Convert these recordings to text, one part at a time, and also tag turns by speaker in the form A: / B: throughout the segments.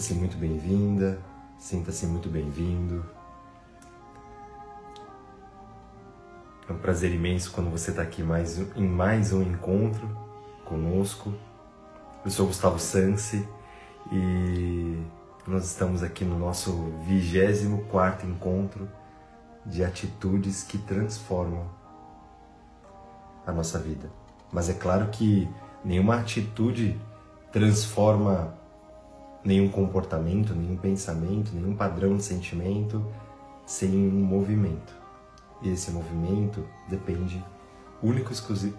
A: Sinta-se muito bem-vinda, sinta-se muito bem-vindo. É um prazer imenso quando você está aqui mais, em mais um encontro conosco. Eu sou Gustavo Sansi e nós estamos aqui no nosso 24 encontro de atitudes que transformam a nossa vida. Mas é claro que nenhuma atitude transforma nenhum comportamento, nenhum pensamento, nenhum padrão de sentimento sem um movimento. E esse movimento depende único,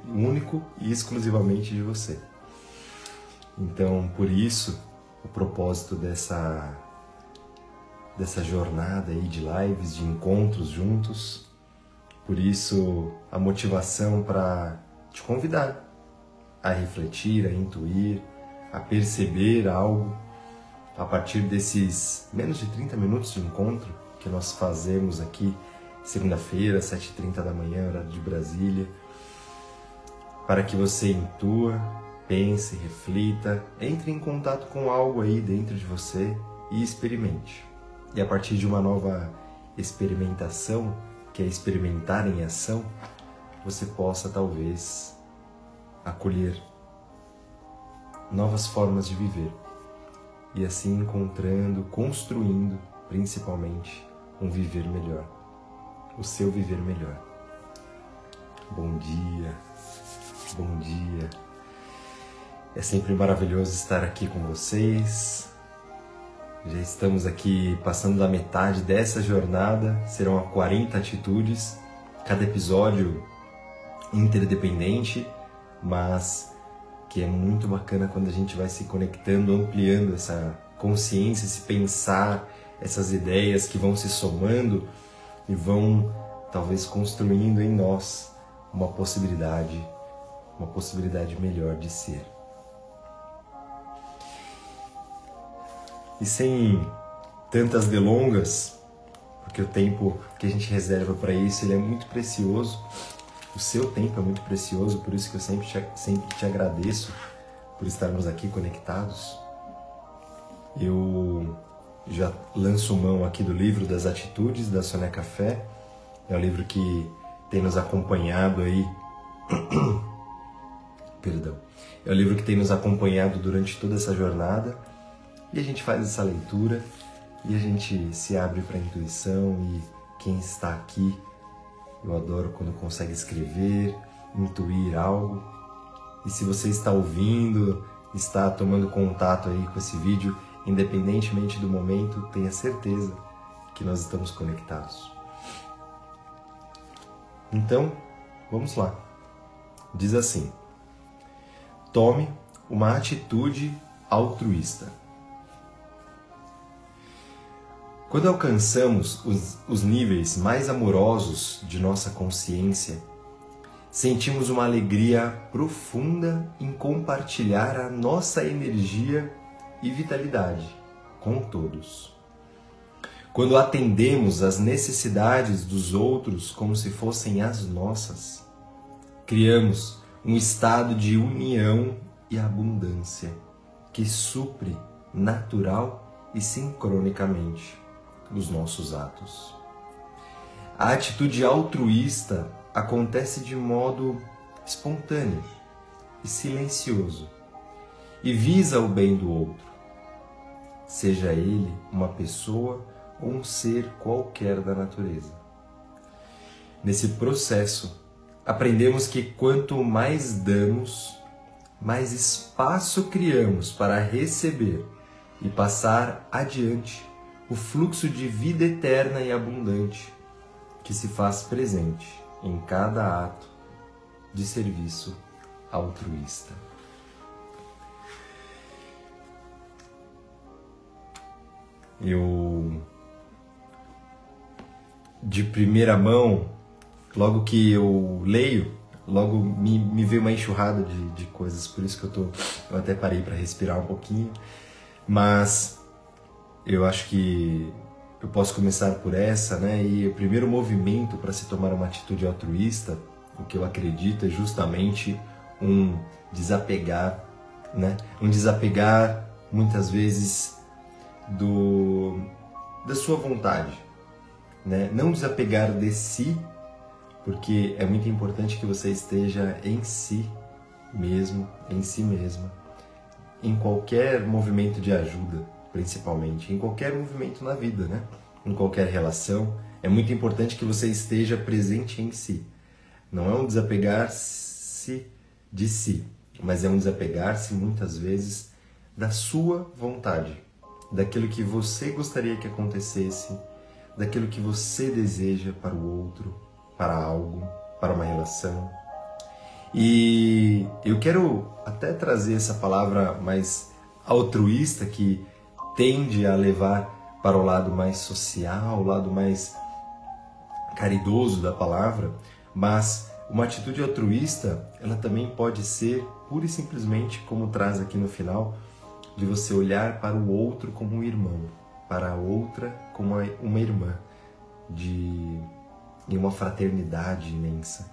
A: único e exclusivamente de você. Então, por isso, o propósito dessa dessa jornada aí de lives, de encontros juntos. Por isso, a motivação para te convidar a refletir, a intuir, a perceber algo a partir desses menos de 30 minutos de encontro que nós fazemos aqui segunda-feira, 7h30 da manhã, horário de Brasília, para que você intua, pense, reflita, entre em contato com algo aí dentro de você e experimente. E a partir de uma nova experimentação, que é experimentar em ação, você possa talvez acolher novas formas de viver e assim encontrando, construindo, principalmente, um viver melhor, o seu viver melhor. Bom dia, bom dia. É sempre maravilhoso estar aqui com vocês. Já estamos aqui passando da metade dessa jornada, serão 40 atitudes, cada episódio interdependente, mas que é muito bacana quando a gente vai se conectando, ampliando essa consciência, esse pensar, essas ideias que vão se somando e vão talvez construindo em nós uma possibilidade, uma possibilidade melhor de ser. E sem tantas delongas, porque o tempo que a gente reserva para isso ele é muito precioso, o seu tempo é muito precioso, por isso que eu sempre te, sempre te agradeço por estarmos aqui conectados. Eu já lanço mão aqui do livro das atitudes da Soné Café. É um livro que tem nos acompanhado aí. Perdão. É um livro que tem nos acompanhado durante toda essa jornada. E a gente faz essa leitura e a gente se abre para a intuição e quem está aqui eu adoro quando consegue escrever, intuir algo. E se você está ouvindo, está tomando contato aí com esse vídeo, independentemente do momento, tenha certeza que nós estamos conectados. Então, vamos lá. Diz assim: Tome uma atitude altruísta. Quando alcançamos os, os níveis mais amorosos de nossa consciência, sentimos uma alegria profunda em compartilhar a nossa energia e vitalidade com todos. Quando atendemos às necessidades dos outros como se fossem as nossas, criamos um estado de união e abundância que supre natural e sincronicamente nos nossos atos. A atitude altruísta acontece de modo espontâneo e silencioso e visa o bem do outro, seja ele uma pessoa ou um ser qualquer da natureza. Nesse processo, aprendemos que quanto mais damos, mais espaço criamos para receber e passar adiante o fluxo de vida eterna e abundante que se faz presente em cada ato de serviço altruísta. Eu, de primeira mão, logo que eu leio, logo me, me veio uma enxurrada de, de coisas, por isso que eu, tô, eu até parei para respirar um pouquinho, mas eu acho que eu posso começar por essa, né? E o primeiro movimento para se tomar uma atitude altruísta, o que eu acredito é justamente um desapegar né? Um desapegar muitas vezes do da sua vontade, né? Não desapegar de si, porque é muito importante que você esteja em si mesmo, em si mesma, em qualquer movimento de ajuda, principalmente, em qualquer movimento na vida, né? Em qualquer relação, é muito importante que você esteja presente em si. Não é um desapegar-se de si, mas é um desapegar-se muitas vezes da sua vontade, daquilo que você gostaria que acontecesse, daquilo que você deseja para o outro, para algo, para uma relação. E eu quero até trazer essa palavra mais altruísta que tende a levar para o lado mais social, o lado mais caridoso da palavra, mas uma atitude altruísta, ela também pode ser pura e simplesmente, como traz aqui no final, de você olhar para o outro como um irmão, para a outra como uma irmã, de em uma fraternidade imensa.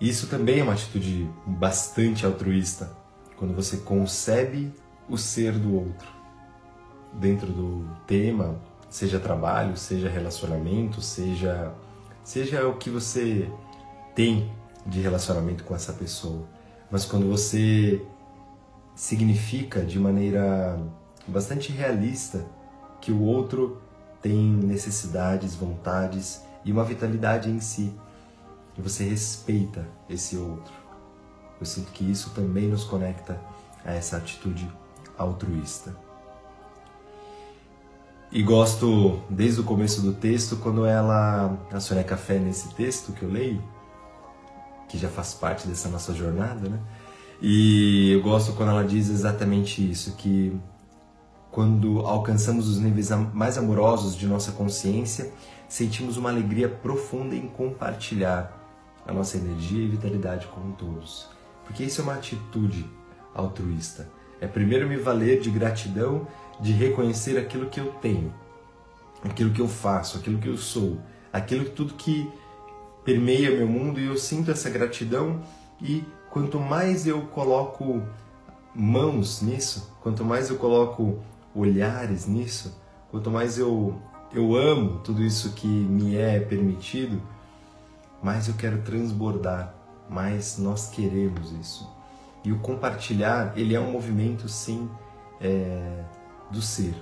A: Isso também é uma atitude bastante altruísta, quando você concebe o ser do outro dentro do tema, seja trabalho, seja relacionamento, seja seja o que você tem de relacionamento com essa pessoa. Mas quando você significa de maneira bastante realista que o outro tem necessidades, vontades e uma vitalidade em si, e você respeita esse outro. Eu sinto que isso também nos conecta a essa atitude altruísta. E gosto desde o começo do texto, quando ela, a Sônia Café, nesse texto que eu leio, que já faz parte dessa nossa jornada, né? E eu gosto quando ela diz exatamente isso, que quando alcançamos os níveis mais amorosos de nossa consciência, sentimos uma alegria profunda em compartilhar a nossa energia e vitalidade com todos. Porque isso é uma atitude altruísta. É primeiro me valer de gratidão de reconhecer aquilo que eu tenho, aquilo que eu faço, aquilo que eu sou, aquilo tudo que permeia meu mundo e eu sinto essa gratidão e quanto mais eu coloco mãos nisso, quanto mais eu coloco olhares nisso, quanto mais eu eu amo tudo isso que me é permitido, mais eu quero transbordar, mais nós queremos isso. E o compartilhar, ele é um movimento sim é, do ser.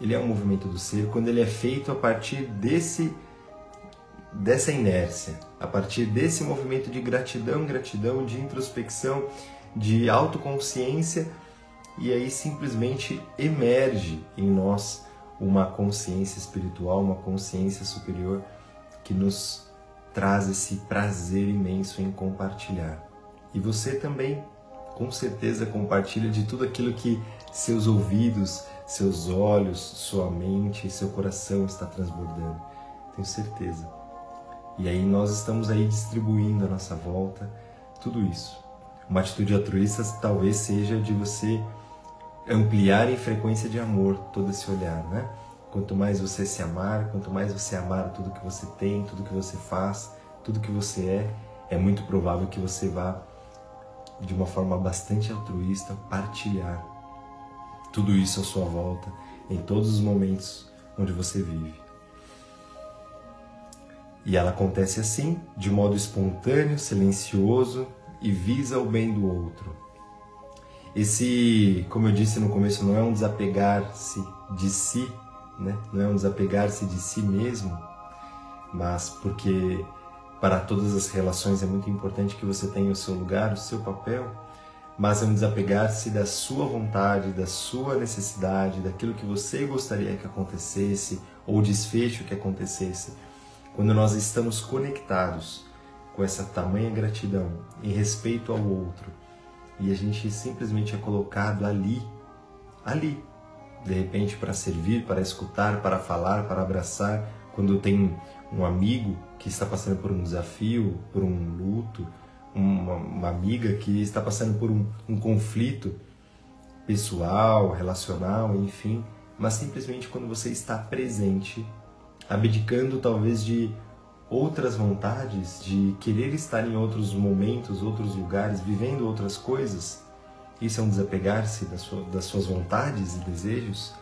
A: Ele é um movimento do ser quando ele é feito a partir desse dessa inércia, a partir desse movimento de gratidão, gratidão, de introspecção, de autoconsciência e aí simplesmente emerge em nós uma consciência espiritual, uma consciência superior que nos traz esse prazer imenso em compartilhar. E você também, com certeza, compartilha de tudo aquilo que seus ouvidos, seus olhos, sua mente, seu coração está transbordando. Tenho certeza. E aí nós estamos aí distribuindo à nossa volta tudo isso. Uma atitude altruísta talvez seja de você ampliar em frequência de amor todo esse olhar, né? Quanto mais você se amar, quanto mais você amar tudo que você tem, tudo que você faz, tudo que você é, é muito provável que você vá de uma forma bastante altruísta partilhar tudo isso à sua volta, em todos os momentos onde você vive. E ela acontece assim, de modo espontâneo, silencioso e visa o bem do outro. Esse, como eu disse no começo, não é um desapegar-se de si, né? não é um desapegar-se de si mesmo, mas porque para todas as relações é muito importante que você tenha o seu lugar, o seu papel mas é um desapegar-se da sua vontade, da sua necessidade, daquilo que você gostaria que acontecesse ou desfecho que acontecesse. Quando nós estamos conectados com essa tamanha gratidão em respeito ao outro e a gente simplesmente é colocado ali, ali, de repente para servir, para escutar, para falar, para abraçar, quando tem um amigo que está passando por um desafio, por um luto, uma, uma amiga que está passando por um, um conflito pessoal, relacional, enfim, mas simplesmente quando você está presente, abdicando talvez de outras vontades, de querer estar em outros momentos, outros lugares, vivendo outras coisas, Isso é um desapegar-se das, sua, das suas vontades e desejos.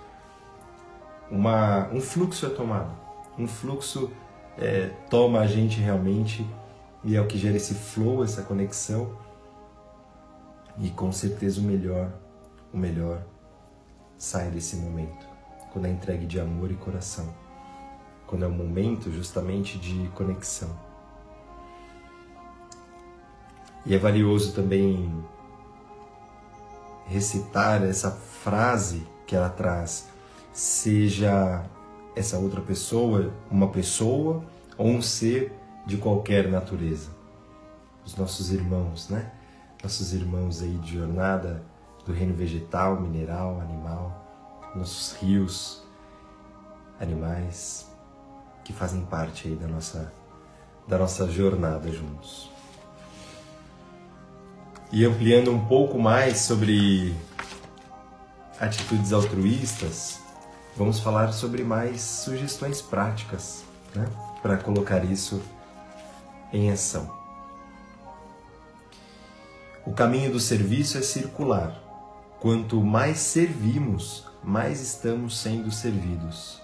A: Uma, um fluxo é tomado. Um fluxo é, toma a gente realmente e é o que gera esse flow, essa conexão. E com certeza o melhor, o melhor sai desse momento, quando é entregue de amor e coração, quando é um momento justamente de conexão. E é valioso também recitar essa frase que ela traz, seja essa outra pessoa uma pessoa ou um ser de qualquer natureza. Os nossos irmãos, né? Nossos irmãos aí de jornada do reino vegetal, mineral, animal, nossos rios, animais que fazem parte aí da nossa da nossa jornada juntos. E ampliando um pouco mais sobre atitudes altruístas, vamos falar sobre mais sugestões práticas, né? Para colocar isso em ação. O caminho do serviço é circular. Quanto mais servimos, mais estamos sendo servidos.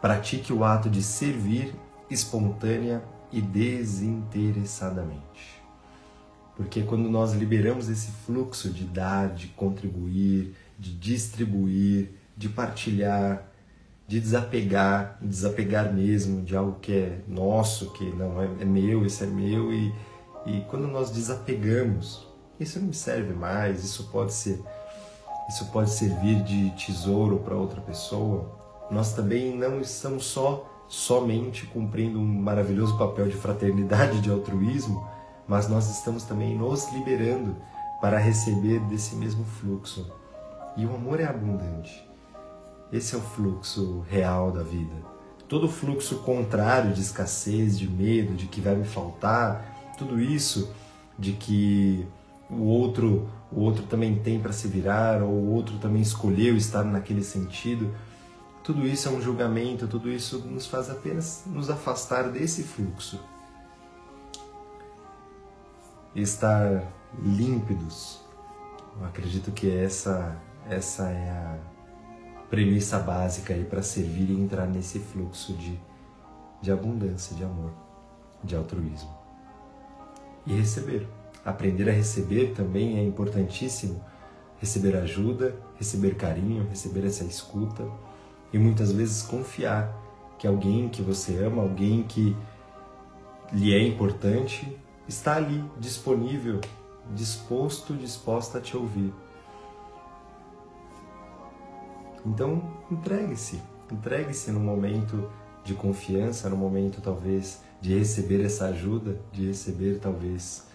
A: Pratique o ato de servir espontânea e desinteressadamente. Porque quando nós liberamos esse fluxo de dar, de contribuir, de distribuir, de partilhar, de desapegar, desapegar mesmo de algo que é nosso, que não é, é meu, isso é meu e, e quando nós desapegamos, isso não me serve mais, isso pode ser isso pode servir de tesouro para outra pessoa. Nós também não estamos só somente cumprindo um maravilhoso papel de fraternidade, de altruísmo, mas nós estamos também nos liberando para receber desse mesmo fluxo. E o amor é abundante. Esse é o fluxo real da vida. Todo fluxo contrário de escassez, de medo, de que vai me faltar, tudo isso de que o outro, o outro também tem para se virar, ou o outro também escolheu estar naquele sentido. Tudo isso é um julgamento, tudo isso nos faz apenas nos afastar desse fluxo. Estar límpidos. Eu acredito que essa essa é a premissa básica aí para servir e entrar nesse fluxo de, de abundância, de amor, de altruísmo. E receber. Aprender a receber também é importantíssimo. Receber ajuda, receber carinho, receber essa escuta e muitas vezes confiar que alguém que você ama, alguém que lhe é importante, está ali, disponível, disposto, disposta a te ouvir então, entregue-se. Entregue-se no momento de confiança, no momento talvez de receber essa ajuda, de receber talvez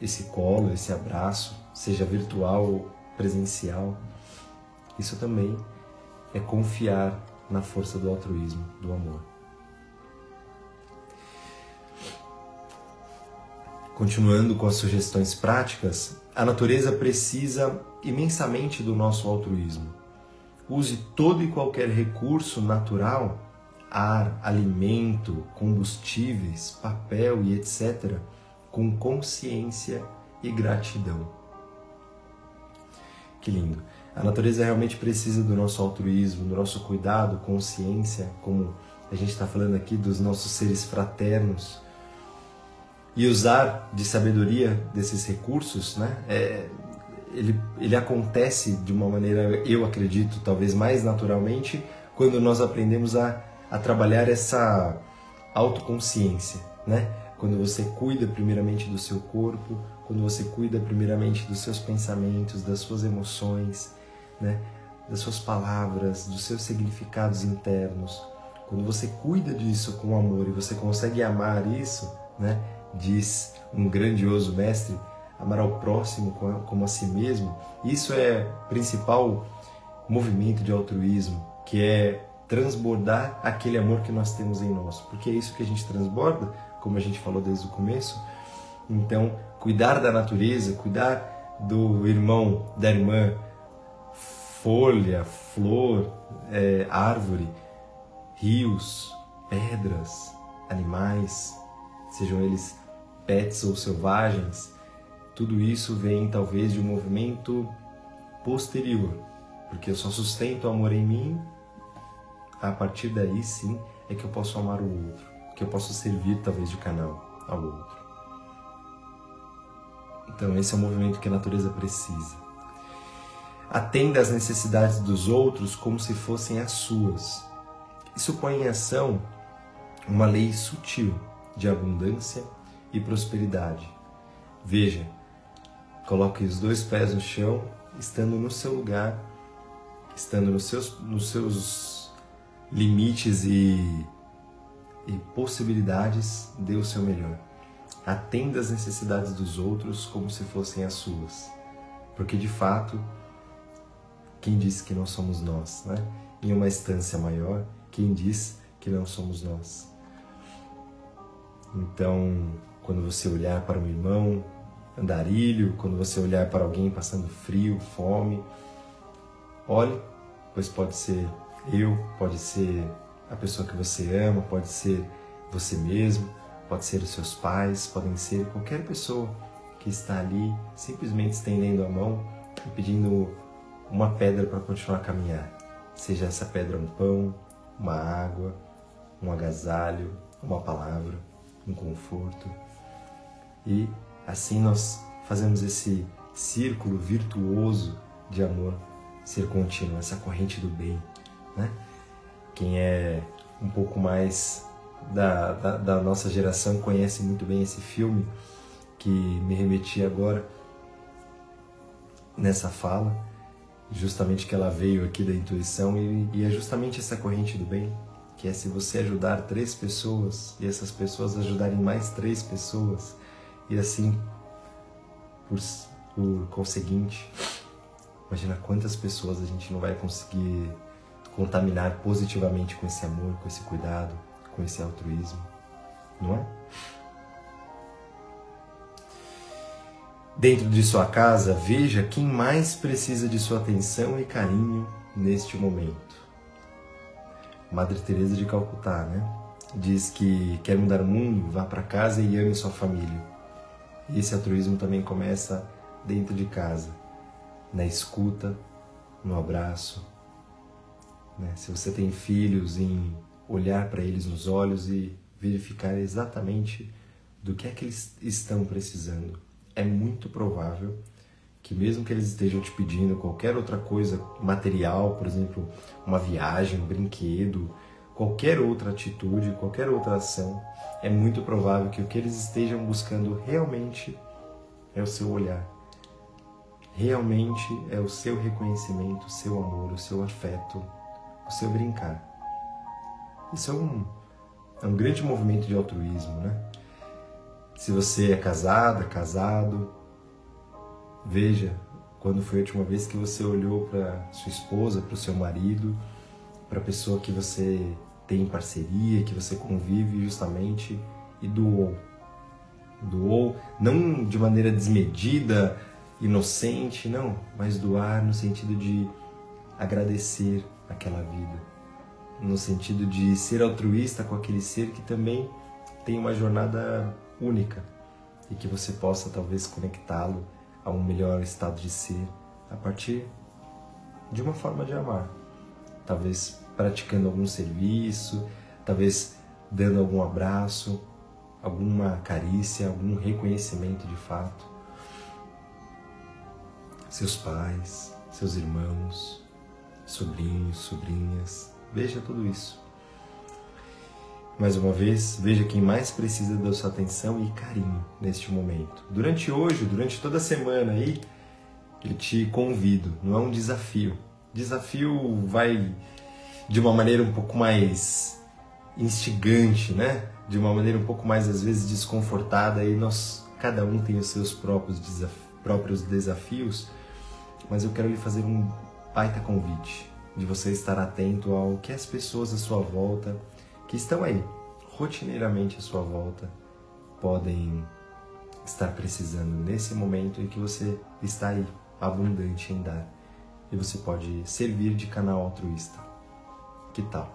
A: esse colo, esse abraço, seja virtual ou presencial. Isso também é confiar na força do altruísmo, do amor. Continuando com as sugestões práticas, a natureza precisa imensamente do nosso altruísmo use todo e qualquer recurso natural, ar, alimento, combustíveis, papel e etc., com consciência e gratidão. Que lindo! A natureza realmente precisa do nosso altruísmo, do nosso cuidado, consciência, como a gente está falando aqui dos nossos seres fraternos. E usar de sabedoria desses recursos né, é, ele, ele acontece de uma maneira, eu acredito, talvez mais naturalmente, quando nós aprendemos a, a trabalhar essa autoconsciência, né? Quando você cuida primeiramente do seu corpo, quando você cuida primeiramente dos seus pensamentos, das suas emoções, né? Das suas palavras, dos seus significados internos. Quando você cuida disso com amor e você consegue amar isso, né? Diz um grandioso mestre, amar ao próximo como a si mesmo, isso é principal movimento de altruísmo, que é transbordar aquele amor que nós temos em nós, porque é isso que a gente transborda, como a gente falou desde o começo. Então, cuidar da natureza, cuidar do irmão, da irmã, folha, flor, é, árvore, rios, pedras, animais, sejam eles pets ou selvagens, tudo isso vem talvez de um movimento posterior, porque eu só sustento o amor em mim, a partir daí sim é que eu posso amar o outro, que eu posso servir talvez de canal ao outro. Então esse é o movimento que a natureza precisa. Atenda às necessidades dos outros como se fossem as suas. Isso põe em ação uma lei sutil de abundância e prosperidade. Veja, coloque os dois pés no chão, estando no seu lugar, estando nos seus, nos seus limites e, e possibilidades, dê o seu melhor. Atenda às necessidades dos outros como se fossem as suas. Porque de fato, quem disse que não somos nós, né? Em uma instância maior, quem diz que não somos nós? Então, quando você olhar para um irmão andarilho, quando você olhar para alguém passando frio, fome, olhe, pois pode ser eu, pode ser a pessoa que você ama, pode ser você mesmo, pode ser os seus pais, podem ser qualquer pessoa que está ali simplesmente estendendo a mão e pedindo uma pedra para continuar a caminhar. Seja essa pedra um pão, uma água, um agasalho, uma palavra um conforto. E assim nós fazemos esse círculo virtuoso de amor ser contínuo, essa corrente do bem. Né? Quem é um pouco mais da, da, da, nossa geração conhece muito bem esse filme que me remeti agora nessa fala, justamente que ela veio aqui da intuição e, e é justamente essa corrente do bem que é se você ajudar três pessoas e essas pessoas ajudarem mais três pessoas e assim por, por conseguinte, imagina quantas pessoas a gente não vai conseguir contaminar positivamente com esse amor, com esse cuidado, com esse altruísmo, não é? Dentro de sua casa, veja quem mais precisa de sua atenção e carinho neste momento. Madre Teresa de Calcutá, né? Diz que quer mudar o mundo, vá para casa e ame sua família. E esse altruísmo também começa dentro de casa, na escuta, no abraço. Né? Se você tem filhos, em olhar para eles nos olhos e verificar exatamente do que é que eles estão precisando. É muito provável que mesmo que eles estejam te pedindo qualquer outra coisa material, por exemplo, uma viagem, um brinquedo, qualquer outra atitude, qualquer outra ação, é muito provável que o que eles estejam buscando realmente é o seu olhar. Realmente é o seu reconhecimento, o seu amor, o seu afeto, o seu brincar. Isso é um, é um grande movimento de altruísmo, né? Se você é casada, casado, Veja quando foi a última vez que você olhou para sua esposa, para o seu marido, para a pessoa que você tem parceria, que você convive justamente e doou. Doou não de maneira desmedida, inocente, não, mas doar no sentido de agradecer aquela vida, no sentido de ser altruísta com aquele ser que também tem uma jornada única e que você possa talvez conectá-lo a um melhor estado de ser a partir de uma forma de amar. Talvez praticando algum serviço, talvez dando algum abraço, alguma carícia, algum reconhecimento de fato. Seus pais, seus irmãos, sobrinhos, sobrinhas, veja tudo isso. Mais uma vez, veja quem mais precisa da sua atenção e carinho neste momento. Durante hoje, durante toda a semana aí, eu te convido, não é um desafio. Desafio vai de uma maneira um pouco mais instigante, né? De uma maneira um pouco mais às vezes desconfortada e nós cada um tem os seus próprios, desaf próprios desafios, mas eu quero lhe fazer um baita convite de você estar atento ao que as pessoas à sua volta que estão aí, rotineiramente à sua volta, podem estar precisando nesse momento em que você está aí, abundante em dar. E você pode servir de canal altruísta. Que tal?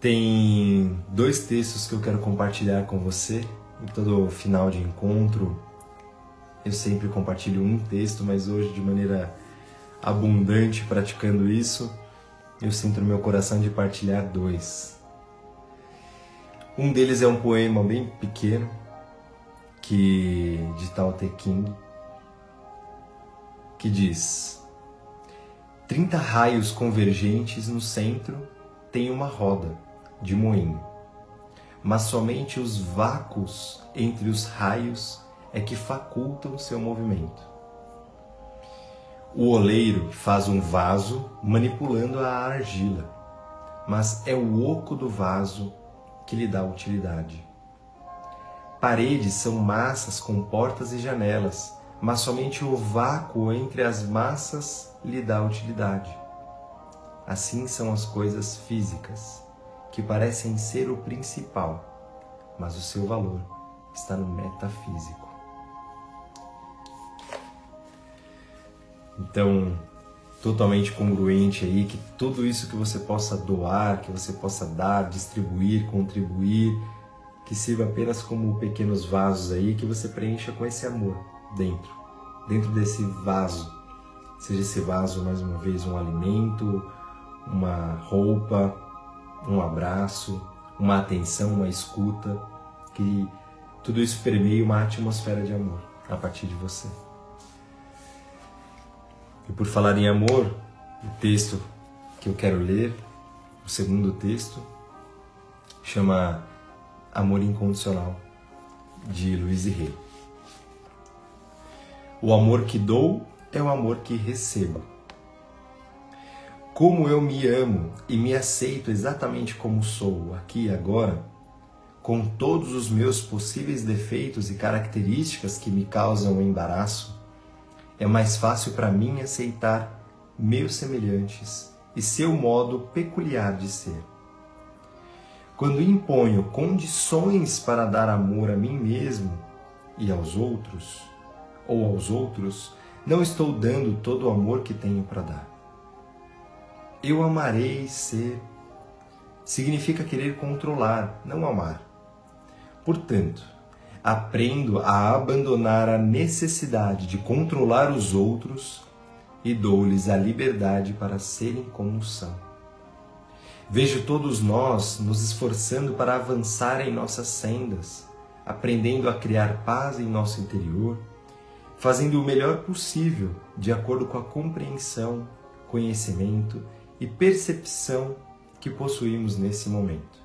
A: Tem dois textos que eu quero compartilhar com você em todo final de encontro, eu sempre compartilho um texto, mas hoje de maneira abundante praticando isso, eu sinto no meu coração de partilhar dois. Um deles é um poema bem pequeno, que de Tao Te King, que diz: 30 raios convergentes no centro têm uma roda de moinho, mas somente os vácuos entre os raios é que facultam seu movimento. O oleiro faz um vaso manipulando a argila, mas é o oco do vaso que lhe dá utilidade. Paredes são massas com portas e janelas, mas somente o vácuo entre as massas lhe dá utilidade. Assim são as coisas físicas, que parecem ser o principal, mas o seu valor está no metafísico. Então, totalmente congruente aí que tudo isso que você possa doar, que você possa dar, distribuir, contribuir, que sirva apenas como pequenos vasos aí que você preencha com esse amor dentro, dentro desse vaso. Seja esse vaso mais uma vez um alimento, uma roupa, um abraço, uma atenção, uma escuta, que tudo isso permeie uma atmosfera de amor a partir de você. E por falar em amor, o texto que eu quero ler, o segundo texto, chama Amor Incondicional, de Luiz Rey. O amor que dou é o amor que recebo. Como eu me amo e me aceito exatamente como sou, aqui e agora, com todos os meus possíveis defeitos e características que me causam embaraço, é mais fácil para mim aceitar meus semelhantes e seu modo peculiar de ser. Quando imponho condições para dar amor a mim mesmo e aos outros, ou aos outros, não estou dando todo o amor que tenho para dar. Eu amarei ser significa querer controlar, não amar. Portanto, aprendo a abandonar a necessidade de controlar os outros e dou-lhes a liberdade para serem como são. Vejo todos nós nos esforçando para avançar em nossas sendas, aprendendo a criar paz em nosso interior, fazendo o melhor possível de acordo com a compreensão, conhecimento e percepção que possuímos nesse momento.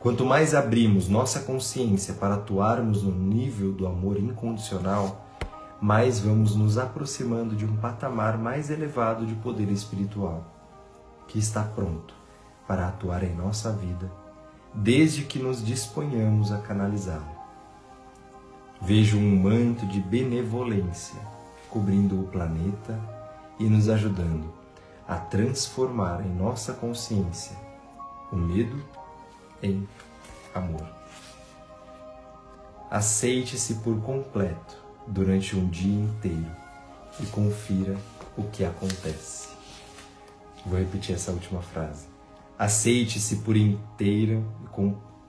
A: Quanto mais abrimos nossa consciência para atuarmos no nível do amor incondicional, mais vamos nos aproximando de um patamar mais elevado de poder espiritual, que está pronto para atuar em nossa vida, desde que nos disponhamos a canalizá-lo. Vejo um manto de benevolência cobrindo o planeta e nos ajudando a transformar em nossa consciência o medo em amor. Aceite-se por completo durante um dia inteiro e confira o que acontece. Vou repetir essa última frase. Aceite-se por inteiro,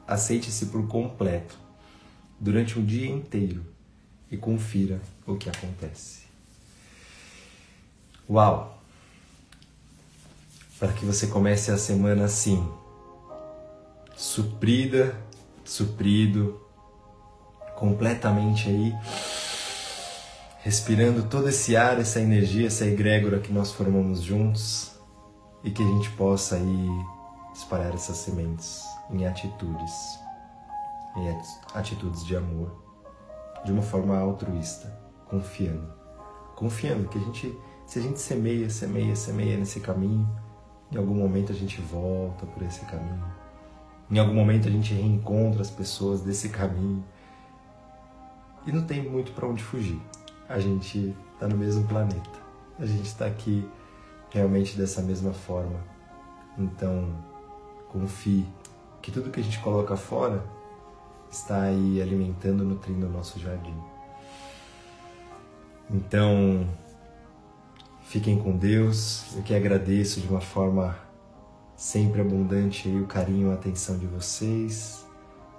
A: aceite-se por completo durante um dia inteiro e confira o que acontece. Uau! Para que você comece a semana assim, suprida, suprido, completamente aí, respirando todo esse ar, essa energia, essa egrégora que nós formamos juntos e que a gente possa aí espalhar essas sementes em atitudes, em atitudes de amor, de uma forma altruísta, confiando. Confiando que a gente, se a gente semeia, semeia, semeia nesse caminho, em algum momento a gente volta por esse caminho. Em algum momento a gente reencontra as pessoas desse caminho. E não tem muito para onde fugir. A gente está no mesmo planeta. A gente está aqui realmente dessa mesma forma. Então, Confie que tudo que a gente coloca fora está aí alimentando, nutrindo o nosso jardim. Então, fiquem com Deus. Eu que agradeço de uma forma sempre abundante aí o carinho a atenção de vocês.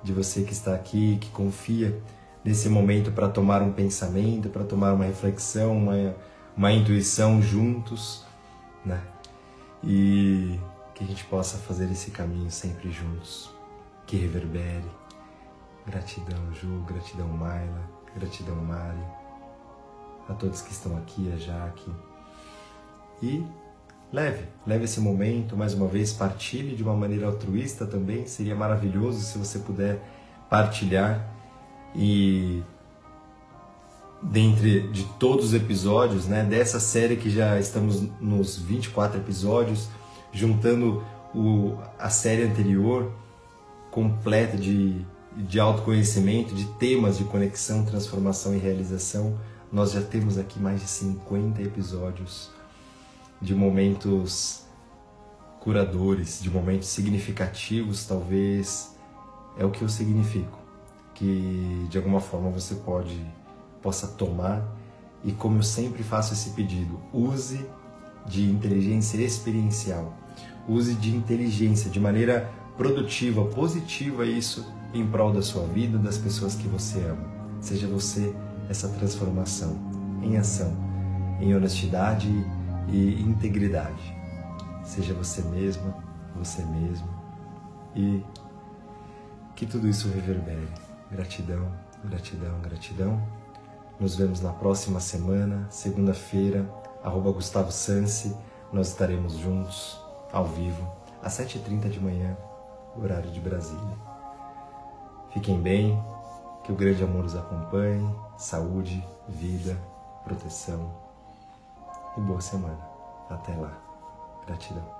A: de você que está aqui, que confia nesse momento para tomar um pensamento, para tomar uma reflexão, uma, uma intuição juntos, né? E que a gente possa fazer esse caminho sempre juntos, que reverbere. Gratidão, Ju, gratidão, Maila, gratidão, Mari, a todos que estão aqui, a Jaque. E leve, leve esse momento, mais uma vez, partilhe de uma maneira altruísta também. Seria maravilhoso se você puder partilhar e dentre de todos os episódios, né, dessa série que já estamos nos 24 episódios, juntando o, a série anterior completa de, de autoconhecimento, de temas de conexão, transformação e realização, nós já temos aqui mais de 50 episódios de momentos curadores, de momentos significativos, talvez é o que eu significo, que de alguma forma você pode possa tomar. E como eu sempre faço esse pedido, use de inteligência experiencial, use de inteligência de maneira produtiva, positiva isso em prol da sua vida, das pessoas que você ama. Seja você essa transformação em ação, em honestidade e integridade. Seja você mesma, você mesmo e que tudo isso reverbere. Gratidão, gratidão, gratidão. Nos vemos na próxima semana, segunda-feira, arroba Gustavo Sansi. Nós estaremos juntos, ao vivo, às 7h30 de manhã, horário de Brasília. Fiquem bem, que o grande amor os acompanhe, saúde, vida, proteção e boa semana. Até lá. Gratidão.